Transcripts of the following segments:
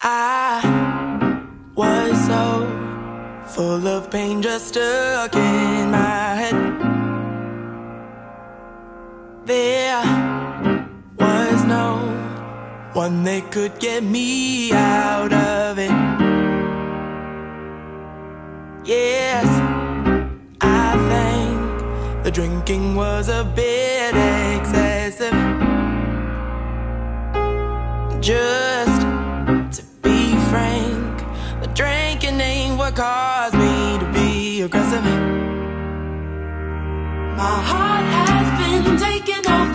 I was so full of pain, just stuck in my head. There was no one that could get me out of it. Yes, I think the drinking was a bit excessive. Just of. My heart has been taken over.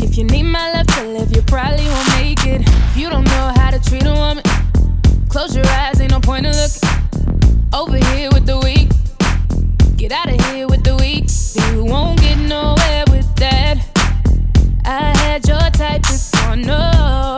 If you need my love to live, you probably won't make it. If you don't know how to treat a woman, close your eyes, ain't no point in looking. Over here with the weak, get out of here with the weak. You won't get nowhere with that. I had your type before, no.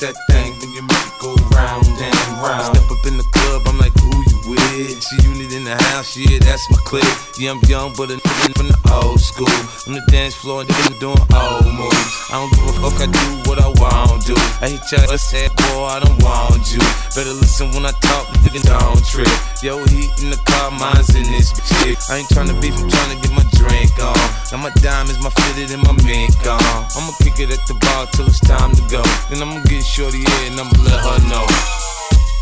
That thing. Then you in yeah, that's my clique. Yeah, I'm young, but a nigga from the old school. On the dance floor, they doing old moves. I don't give a fuck, I do what I want to. I hit your ass, head, boy, I don't want you. Better listen when I talk, nigga, don't trip. Yo, heat in the car, mine's in this bitch. I ain't tryna beef, I'm tryna get my drink on. Now my diamonds, my fitted, and my mink on. I'ma kick it at the bar till it's time to go. Then I'ma get shorty here and I'ma let her know.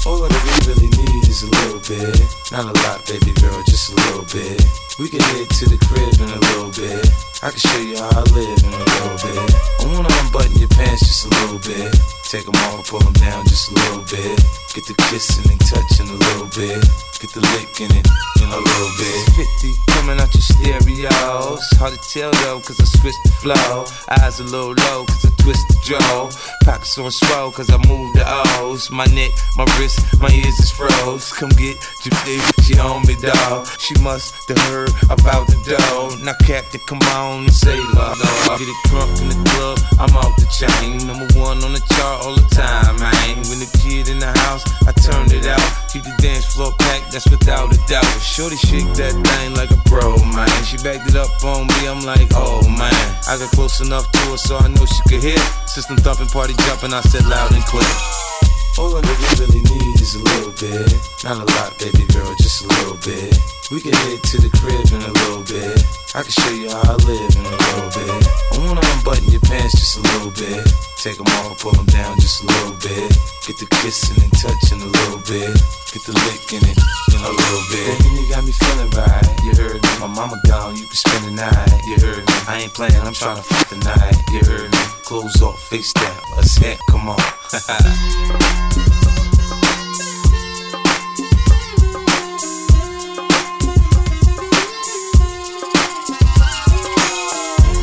All that we really need is a little bit. Not a lot, baby girl, just a little bit. We can head to the crib in a little bit. I can show you how I live in a little bit. I wanna unbutton your pants just a little bit. Take them off, pull them down just a little bit. Get the kissing and touching a little bit. Get the licking it in a little bit. 50 coming out your stereos. Hard to tell though, cause I switched the flow. Eyes a little low, cause I twist the jaw. Pockets on swell, cause I move the O's. My neck, my wrist, my ears is froze. Come get bitch, she on me, dog. She must have heard about the dough. Now, Captain, come on and say love. Get it crunk in the club, I'm off the chain. Number one on the chart all the time, man. When the kid in the house, I turned it out. Keep the dance floor packed, that's without a doubt. Shorty shake that thing like a pro, man. She backed it up on me, I'm like, oh man. I got close enough to her so I know she could hear. System thumping, party jumping, I said loud and clear. All that we really need is a little bit. Not a lot, baby girl, just a little bit. We can head to the crib in a little bit. I can show you how I live in a little bit. I wanna unbutton your pants just a little bit. Take them off, pull them down just a little bit. Get the kissing and touching a little bit. Get the licking it in a little bit. And you got me feeling right. You heard me. My mama gone, you can spend the night. You heard me. I ain't playing, I'm trying to fuck the night. You heard me. Clothes off, face down. Let's hit, come on.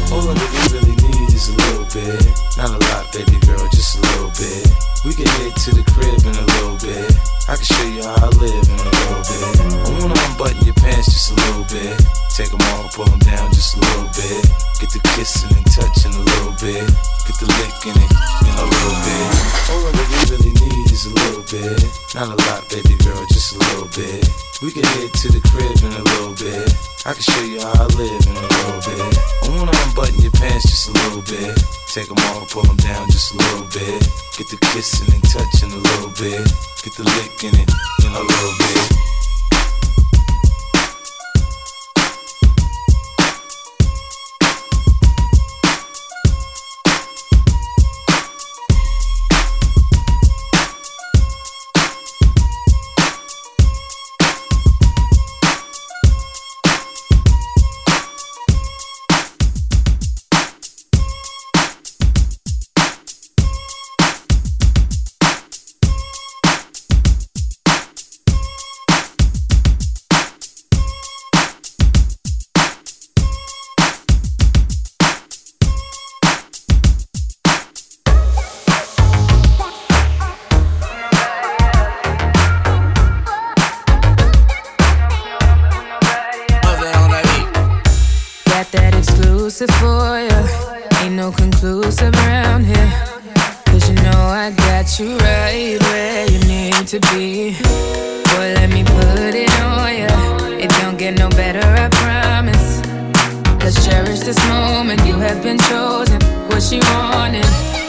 All that we really need is a little bit. Not a lot, baby girl, just a little bit. We can head to the crib in a little bit. I can show you how I live in a little bit. I wanna unbutton your pants just a little bit. Take them off, pull them down just a little bit. Get the kissing Licking it in a little bit. All that we really need is a little bit. Not a lot, baby girl, just a little bit. We can head to the crib in a little bit. I can show you how I live in a little bit. I wanna unbutton your pants just a little bit. Take them off, pull them down just a little bit. Get the kissing and touching a little bit. Get the it in a exclusive for ya. Ain't no conclusive around here. Cause you know I got you right where you need to be. Boy, let me put it on ya. It don't get no better, I promise. Let's cherish this moment. You have been chosen. What she wanted.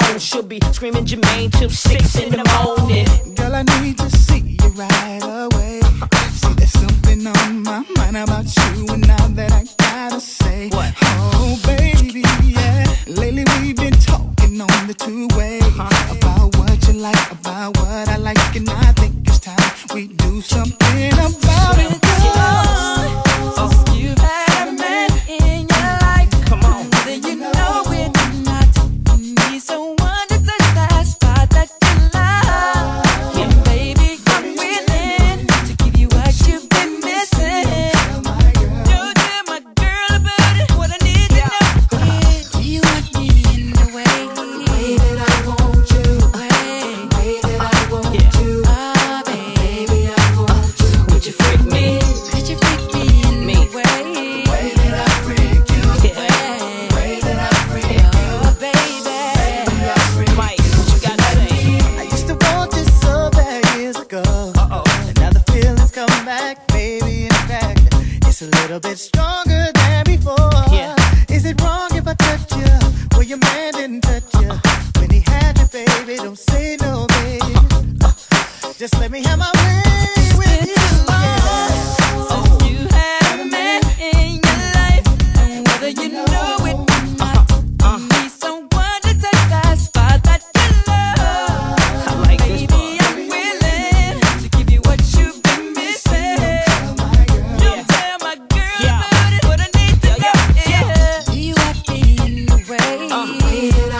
zone. She'll be screaming Jermaine till six in the morning. Girl, I need to see you right away. See, there's something on my mind about you. need it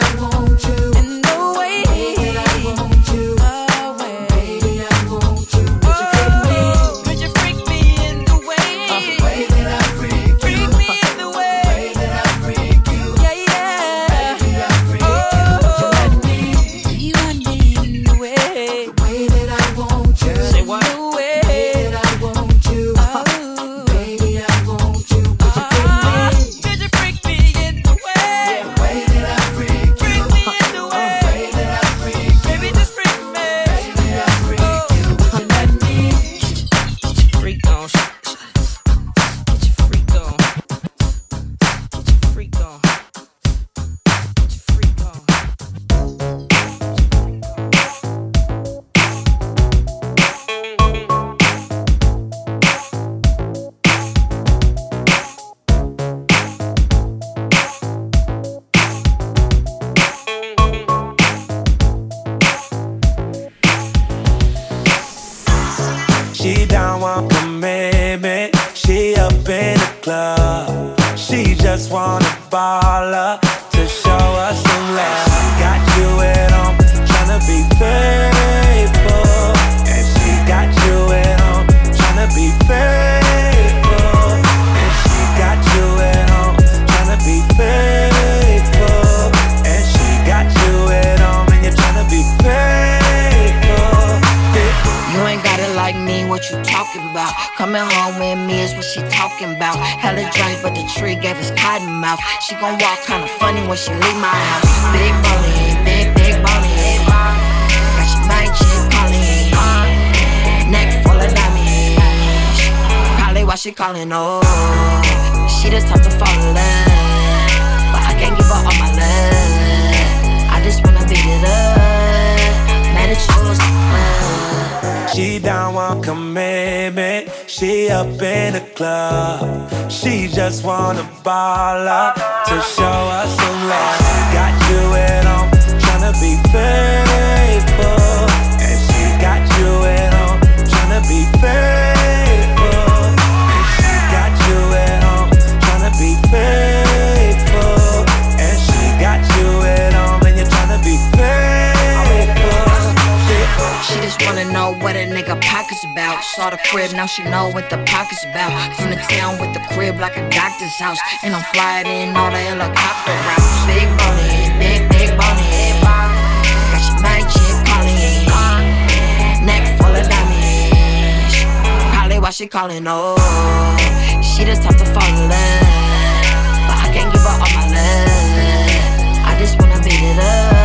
she calling, oh. She the type to fall in love. But I can't give her all my love. I just wanna beat it up. Mad at. Uh. She down want commitment. She up in the club. She just wanna ball up to show us some love. Got you at home, tryna be faithful. And she got you at home, tryna be faithful. Wanna know what a nigga pockets about. Saw the crib, now she know what the pockets about. From the town with the crib like a doctor's house. And I'm flying in all the helicopter routes. Big bony, big, big bony. Got your mind chick calling. Neck full of diamonds. Probably why she calling, oh. She the type to fall in love. But I can't give her all my love. I just wanna beat it up.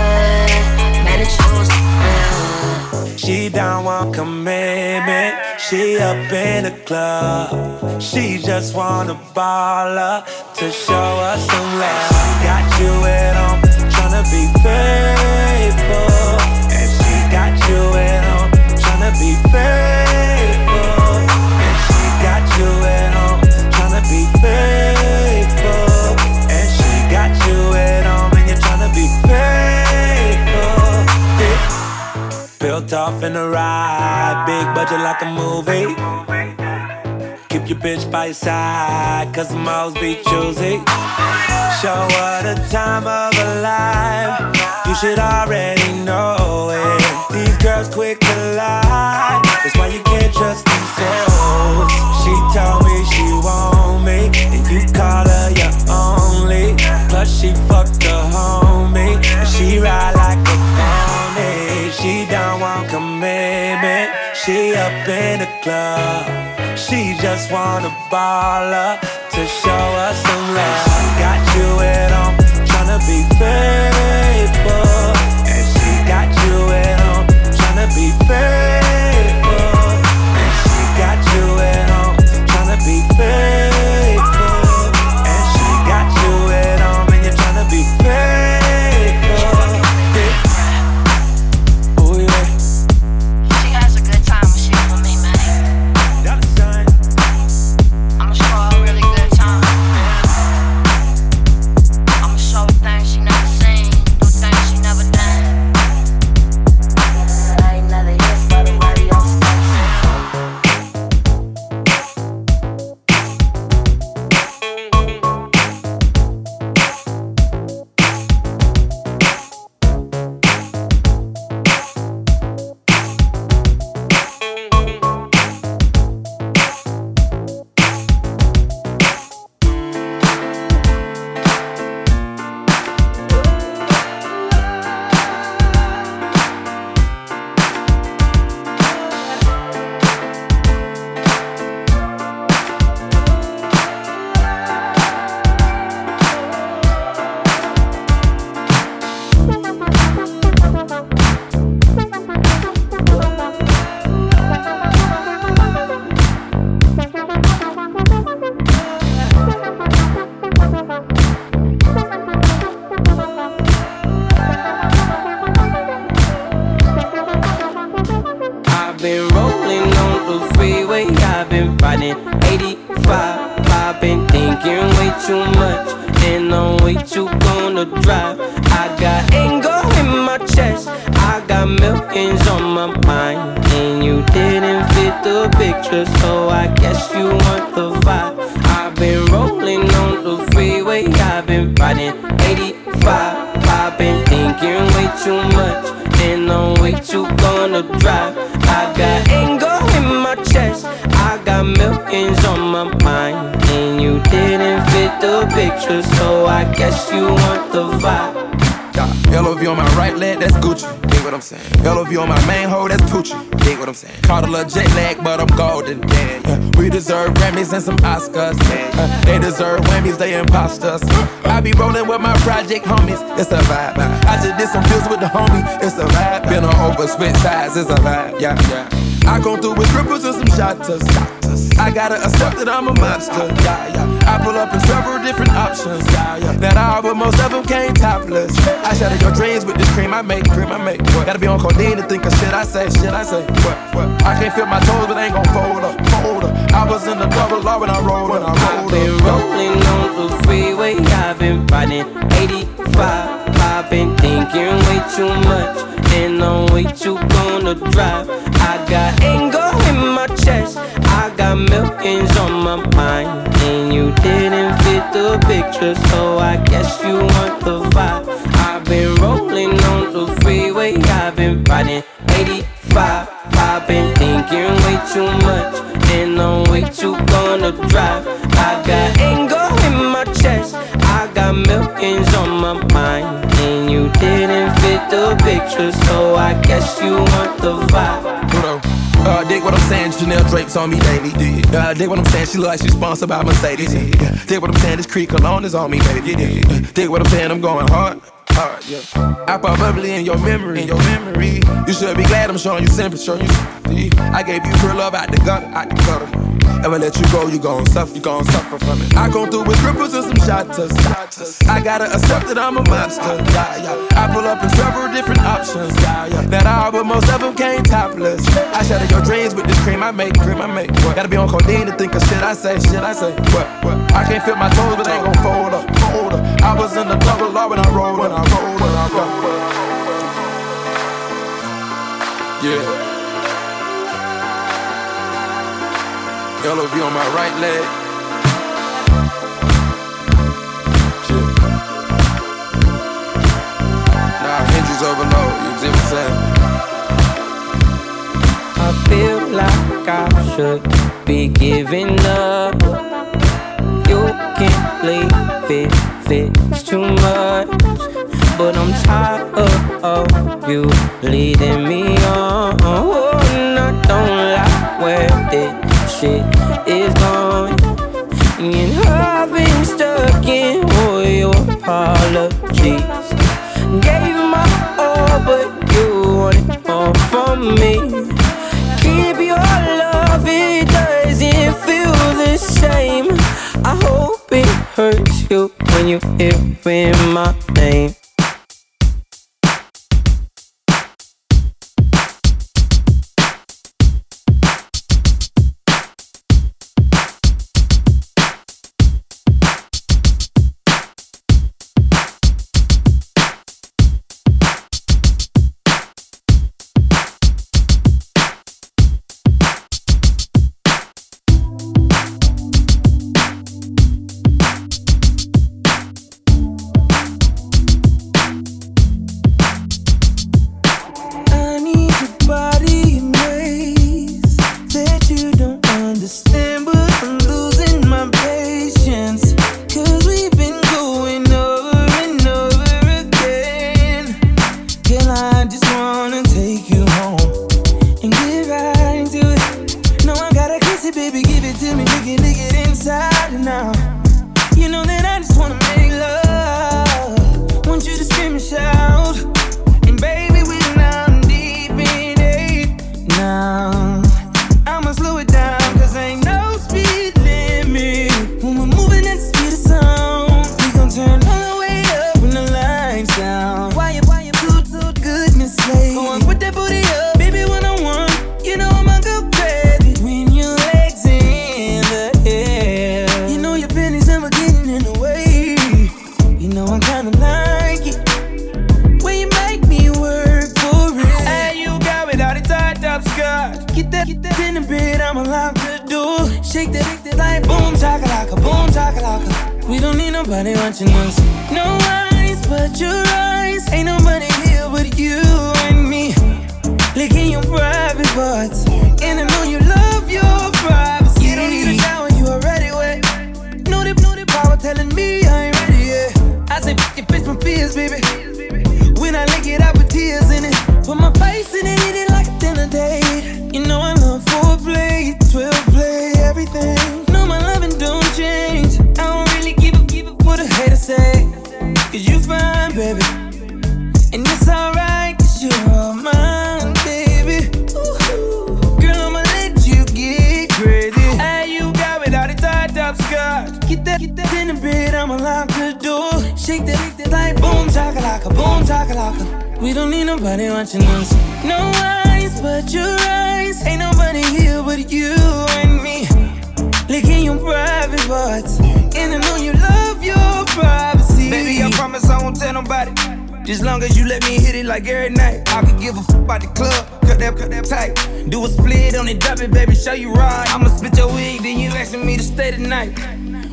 She don't want commitment. She up in the club. She just wanna ball up to show us some love. Got you at home, tryna be faithful. And she got you at home, tryna be faithful. And she got you at home, tryna be faithful. Off in a ride, big budget like a movie. Keep your bitch by your side, cause the miles be choosy. Show what a time of a life. You should already know it. These girls quick to lie. That's why you can't trust these souls. She told me she want me, and you call her your only. Plus she fucked the homie, and she ride like a. She don't want commitment. She up in the club. She just wanna ball up to show us some love. Got you at home, tryna be faithful. And she got you at home, tryna be faithful. And she got you at home, tryna be faithful. A little jet lag, but I'm golden. We deserve Grammys and some Oscars. They deserve Whammies, they imposters. I be rolling with my project homies, it's a vibe. I just did some deals with the homie, it's a vibe. Been on over, split sides, it's a vibe. Yeah, yeah. I come through with strippers and some shotters. I gotta accept that I'm a monster. Yeah, yeah. I pull up in several different options. Yeah, yeah. That all, but most of them came topless. I shatter your dreams with this cream I make, cream I make. What? Gotta be on codeine to think of shit I say, shit I say. What? What? I can't feel my toes, but I ain't gon' fold up, fold up. I was in the double law when I rolled, when I I've rolled been up. rolling on the freeway, I've been riding 85. I've been thinking way too much, and I'm way too gonna drive. I got anger in my chest, got millions on my mind, and you didn't fit the picture, so I guess you want the vibe. I've been rolling on the freeway, I've been riding 85. I've been thinking way too much, and I'm way too gonna drive. I got anger in my chest, I got millions on my mind, and you didn't fit the picture, so I guess you want the vibe. Uh, dig what I'm saying, Chanel drapes on me daily. Uh, dig what I'm saying, she look like she's sponsored by Mercedes. Yeah. Dig what I'm saying, this Creed cologne is on me, baby. Uh, dig what I'm saying, I'm going hard. Yeah. I pop bubbly in your memory, in your memory. You should be glad I'm showing you sympathy, showing you sympathy. I gave you pure love out the gutter, out the gutter. Ever let you go, you gon' suffer, you gon' suffer from it. I come through with cripples and some shotters. I gotta accept that I'm a monster. Yeah, yeah. I pull up in several different options. Yeah, yeah. That all, but most of them came topless. I shatter your dreams with this cream I make, cream I make. What? Gotta be on codeine to think of shit I say, shit I say. What? What? I can't feel my toes, but ain't gon' fold up, fold up. I was in the double law when I rolled, I rolled, when I rolled. Yeah. LOV on my right leg. Nah, hinges overload, you see what I'm saying? I feel like I should be giving up. You can't leave it, it's too much. But I'm tired of you leading me on. Oh, I don't like where this shit is going. And I've been stuck in all your apologies. Gave my all, but you wanted more from me. Keep your love, it doesn't feel the same. I hope it hurts you when you hear my name. To stay tonight.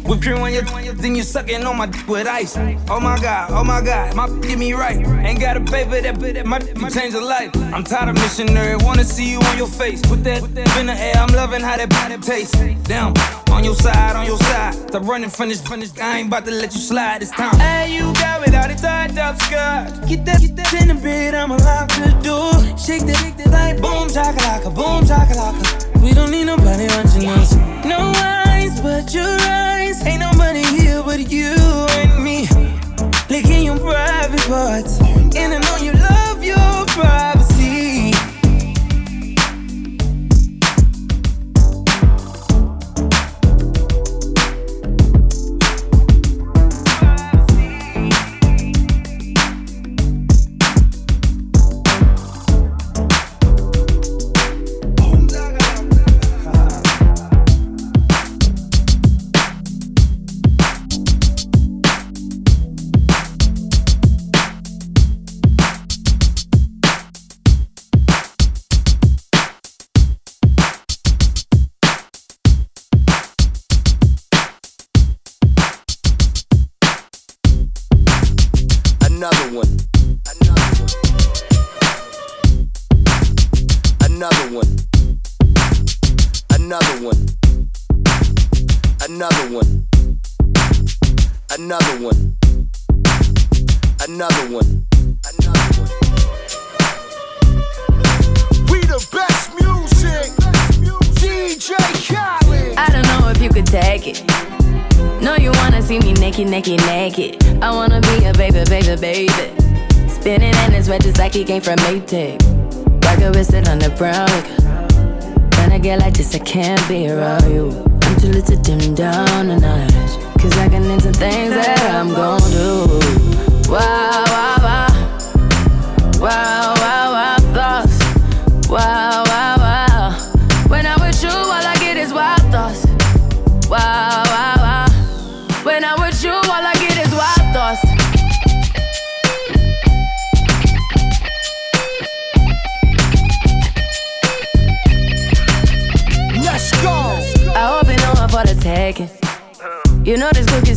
Whip cream on your, then you sucking on my dick with ice. Oh my god, oh my god, my get me right. Ain't got a paper that, that my change a life. I'm tired of missionary, wanna see you on your face. Put that, in the air, I'm loving how that body tastes. Damn, on your side, on your side. Stop running from this, from this. I ain't about to let you slide this time. Hey, you got it all the tied up skirt. Get that, get that in the bed, I'ma lock the door. Shake that, shake that like boom, chakalaka, boom, chakalaka. We don't need nobody watching us. No eyes but your eyes. Ain't nobody here but you and me. Licking your private parts. And I know you love your privacy. See me naked, naked, naked. I wanna be a baby, baby, baby. Spinning in his red just like he came from Maytag. Rocker it on the brown. When I get like this, I can't be around you. I'm too little to dim down the night. Cause I can into things that I'm gon' do. Wow. Wow,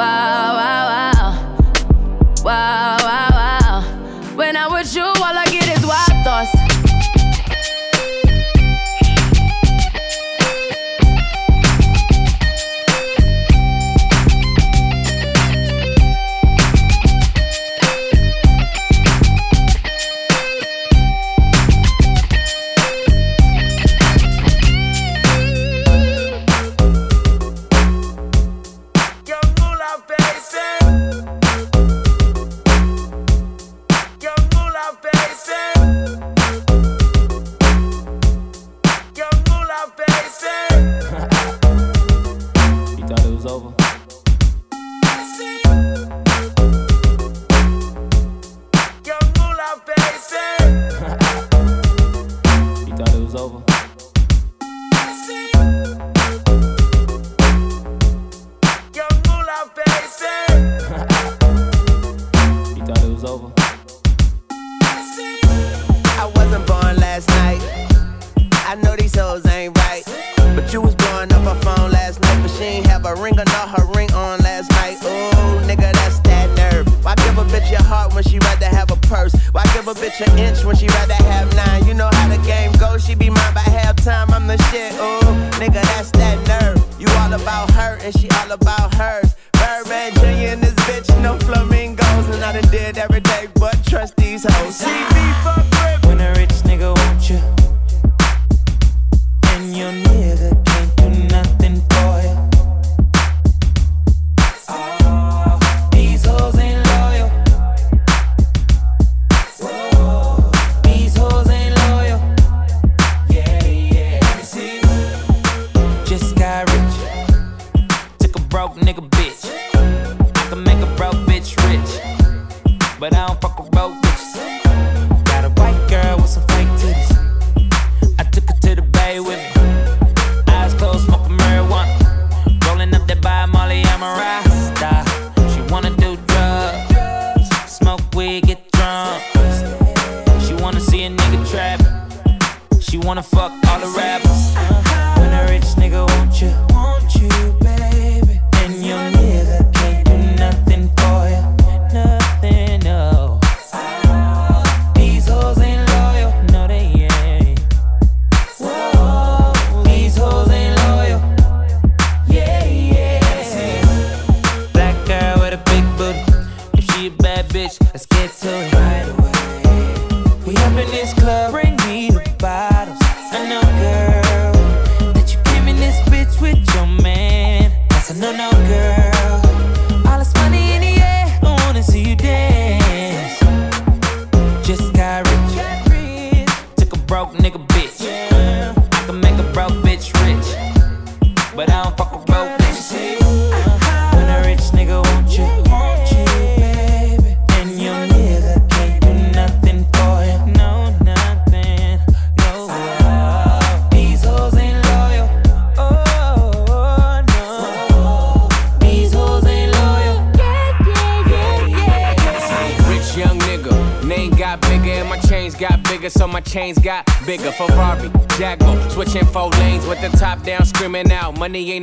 wow.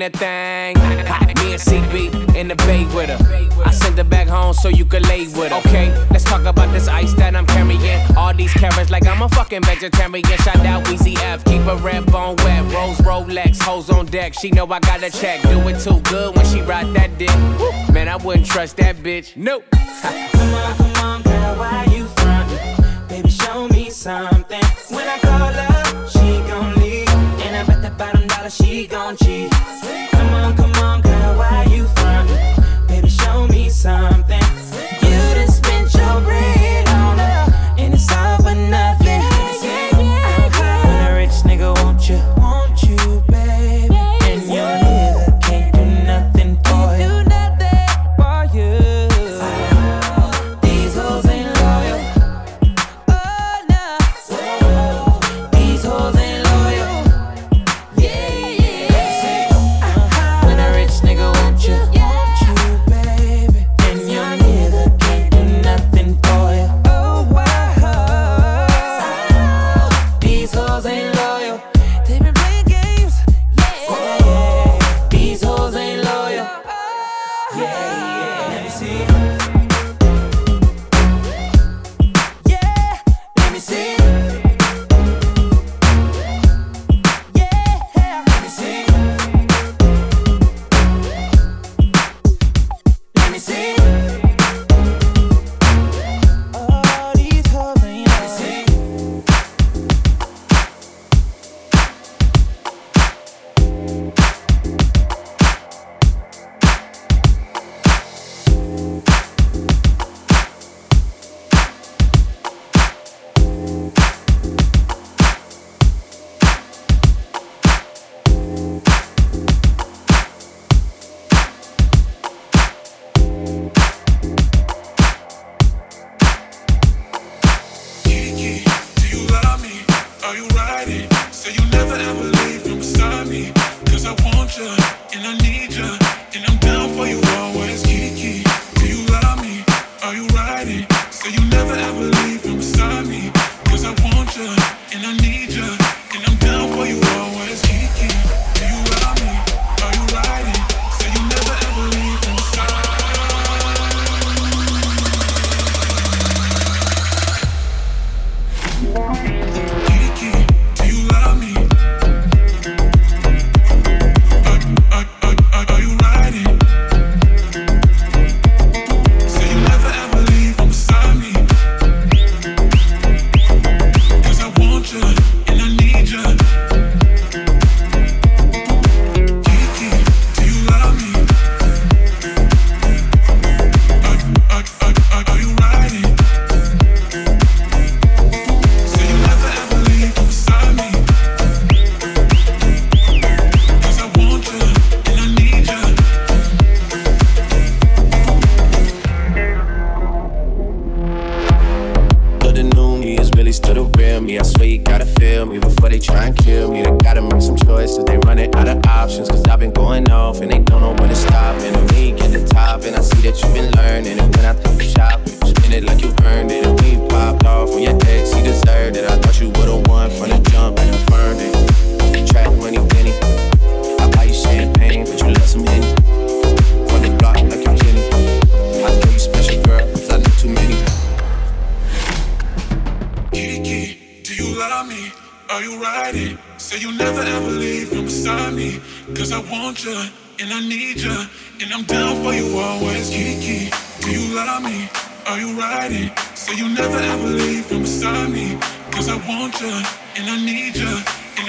thing. Hot me and CB in the bay with her. I send her back home so you can lay with her. Okay, let's talk about this ice that I'm carrying. All these carrots like I'm a fucking vegetarian. Shout out Weezy F, keep a red bone wet. Rose Rolex, hoes on deck. She know I got a check. Do it too good when she ride that dick. Man, I wouldn't trust that bitch. Nope. and I need you.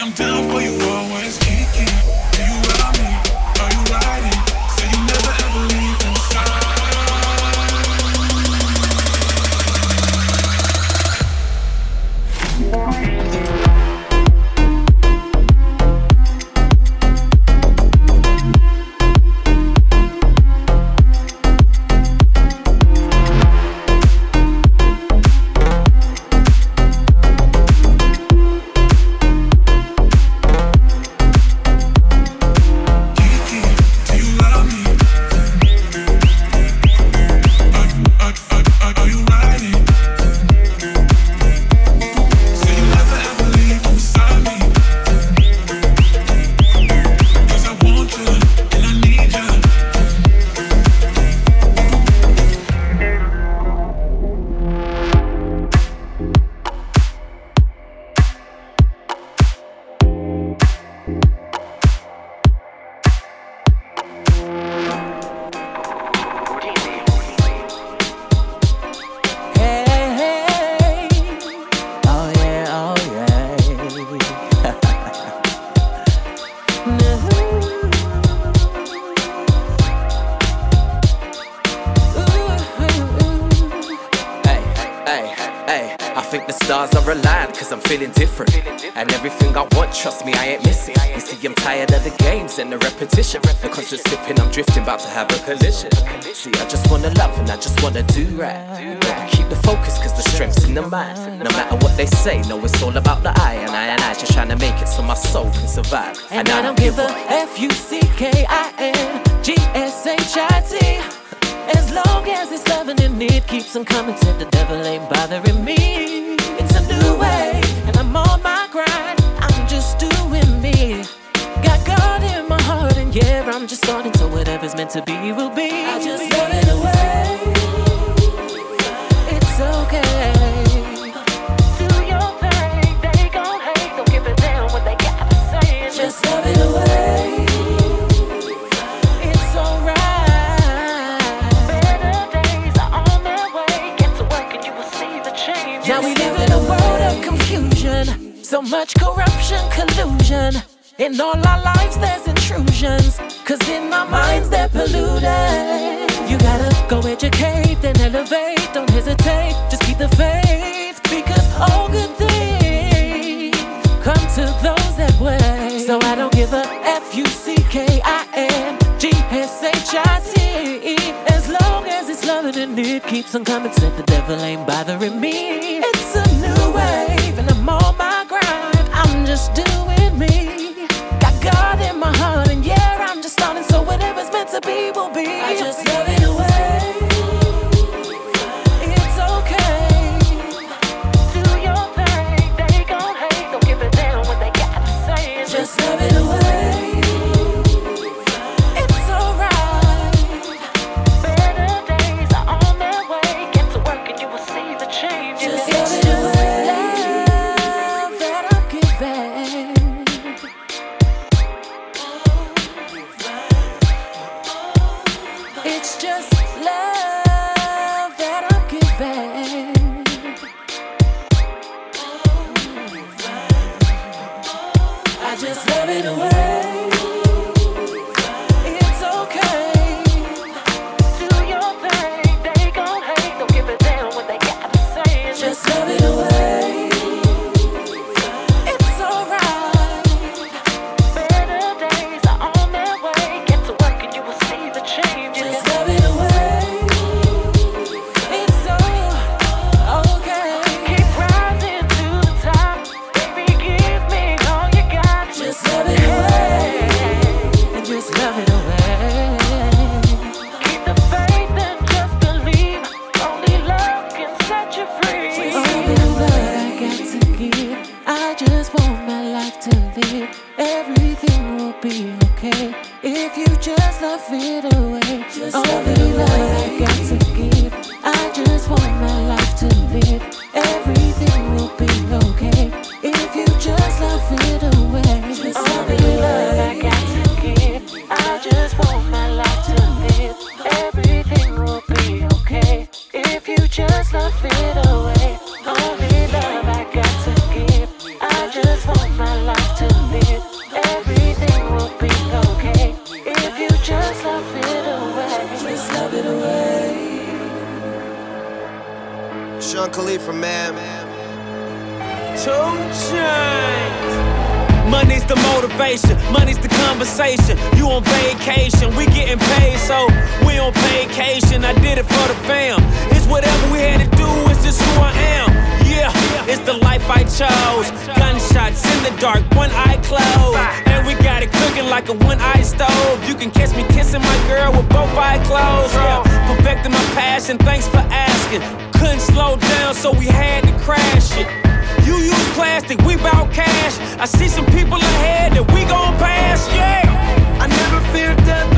I'm down for you. It so my soul can survive. And I don't give a F U C K I N G S H I T. As long as it's loving and it keeps on coming, said the devil ain't bothering me. It's a new way, and I'm on my grind. I'm just doing me. Got God in my heart, and yeah, I'm just starting. So whatever's meant to be will be. I just love it away. So much corruption, collusion. In all our lives, there's intrusions. Cause in our minds, they're polluted. You gotta go educate, then elevate. Don't hesitate, just keep the faith. Because all good things come to those that wait. So I don't give a F U C K I N G S H I T. As long as it's loving and it keeps on coming, said the devil ain't bothering me. It's just doing me. Got God in my heart, and yeah, I'm just starting. So whatever's meant to be will be. I just love It's just love vacation, we getting paid, so we on vacation. I did it for the fam. It's whatever we had to do, it's just who I am. Yeah, it's the life I chose. Gunshots in the dark, one eye closed. And we got it cooking like a one eye stove. You can catch me kissing my girl with both eyes closed. Yeah, perfecting my passion, thanks for asking. Couldn't slow down, so we had to crash it. You use plastic, we bout cash. I see some people ahead that we gon' pass, yeah. Never fear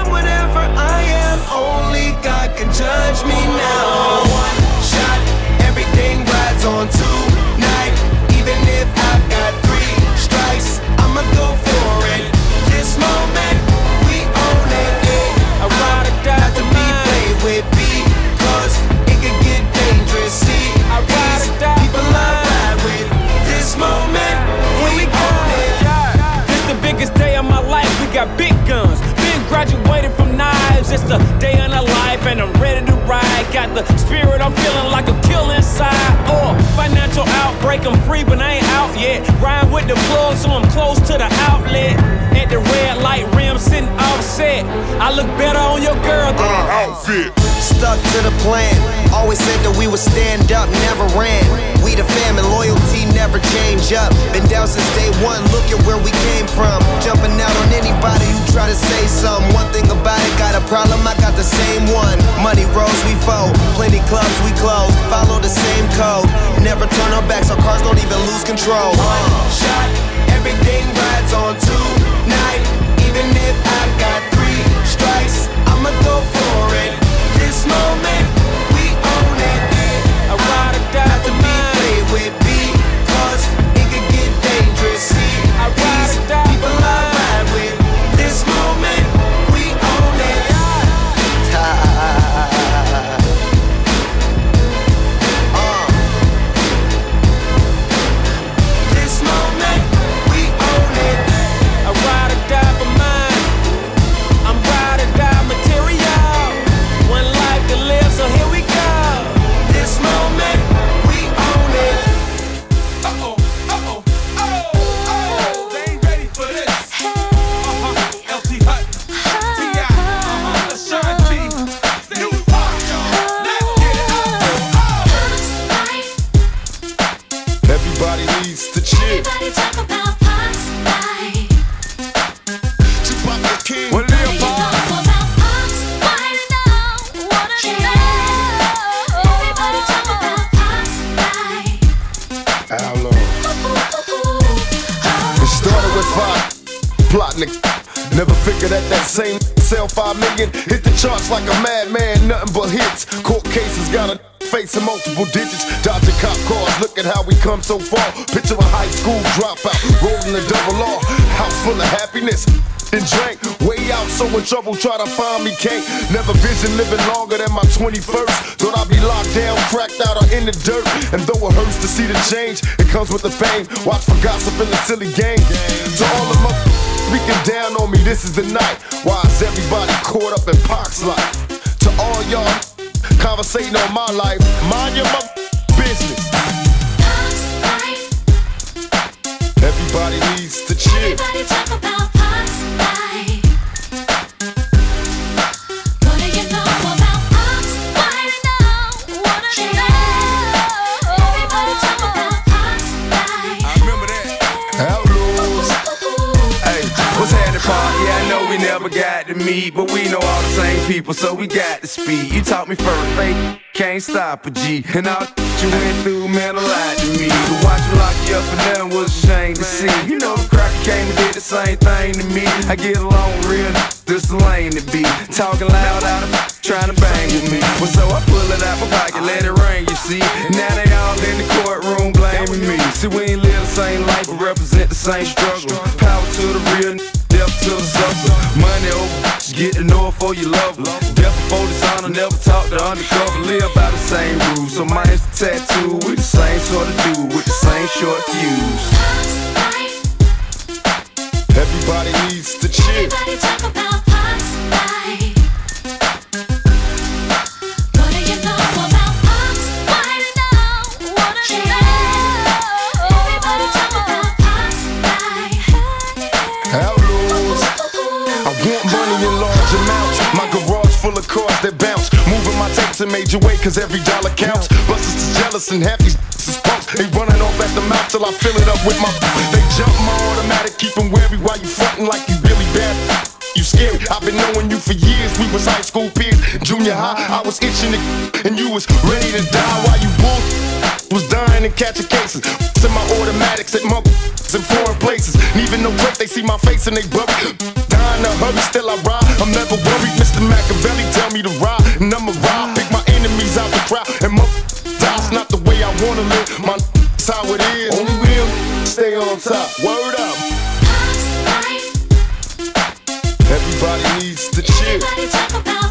can judge me now. One shot, everything rides on tonight. Even if I've got three strikes, I'ma go for it. This moment, I look better on your girl than uh, her outfit. Stuck to the plan. Always said that we would stand up, never ran. We the fam and loyalty never change up. Been down since day one, look at where we came from. Jumping out on anybody who try to say something. One thing about it, got a problem, I got the same one. Money rolls, we fold. Plenty clubs, we close. Follow the same code. Never turn our backs, our cars don't even lose control. One shot, everything rides on tonight. Even if I got I'ma go for it. This moment, we own it. I ride or die Not to be played with because it could get dangerous. See, I ride hit the charts like a madman, nothing but hits. Court cases got a facing multiple digits, dodging cop cars. Look at how we come so far. Picture of a high school dropout, rolling a double R, house full of happiness. And drank way out, so in trouble, try to find me, can't. Never vision living longer than my 21st. Thought I'd be locked down, cracked out, or in the dirt. And though it hurts to see the change, it comes with the fame. Watch for gossip and the silly games. To all of my speaking down on me, this is the night. Why is everybody caught up in Pac's life? To all y'all conversating on my life, mind your mother business. Everybody needs to chill. Outlaws. To meet, but we know all the same people, so we got to speed. You taught me first, fake, can't stop a G. And all you went through, man, a lot to me. To watch you lock you up for nothing was a shame to see. You know the cracker came and did the same thing to me. I get along real, this lane to be. Talking loud out of trying to bang with me. Well, so I pull it out my pocket, let it rain, you see. Now they all in the courtroom blaming me. See, we ain't live the same life, but represent the same struggle. Power to the real, death to the sucker. Money over, bitches, get to know it for you love her. Death before dishonor, never talk to undercover. Live by the same rules. So mine's the tattoo with the same sort of dude, with the same short fuse. Everybody needs to chill. Outlaws. I want and made your way, cause every dollar counts. Busters is jealous and half these punks. They running off at the mouth till I fill it up with my. They jump my automatic, keep wary while you frontin' like you really bad. You scary. I've been knowing you for years. We was high school peers. Junior high, I was itching to, and you was ready to die while you bull was dying and catching cases. In my automatics at monk in foreign places. And even the break, they see my face and they bury. Dying to hurry, still I ride. I'm never worried. Mr. Machiavelli tell me to ride, and I'ma ride. Pick my enemies out the crowd, and my die's not the way I wanna live. My it's how it is. Only real stay on top. Word up. Everybody needs to chill.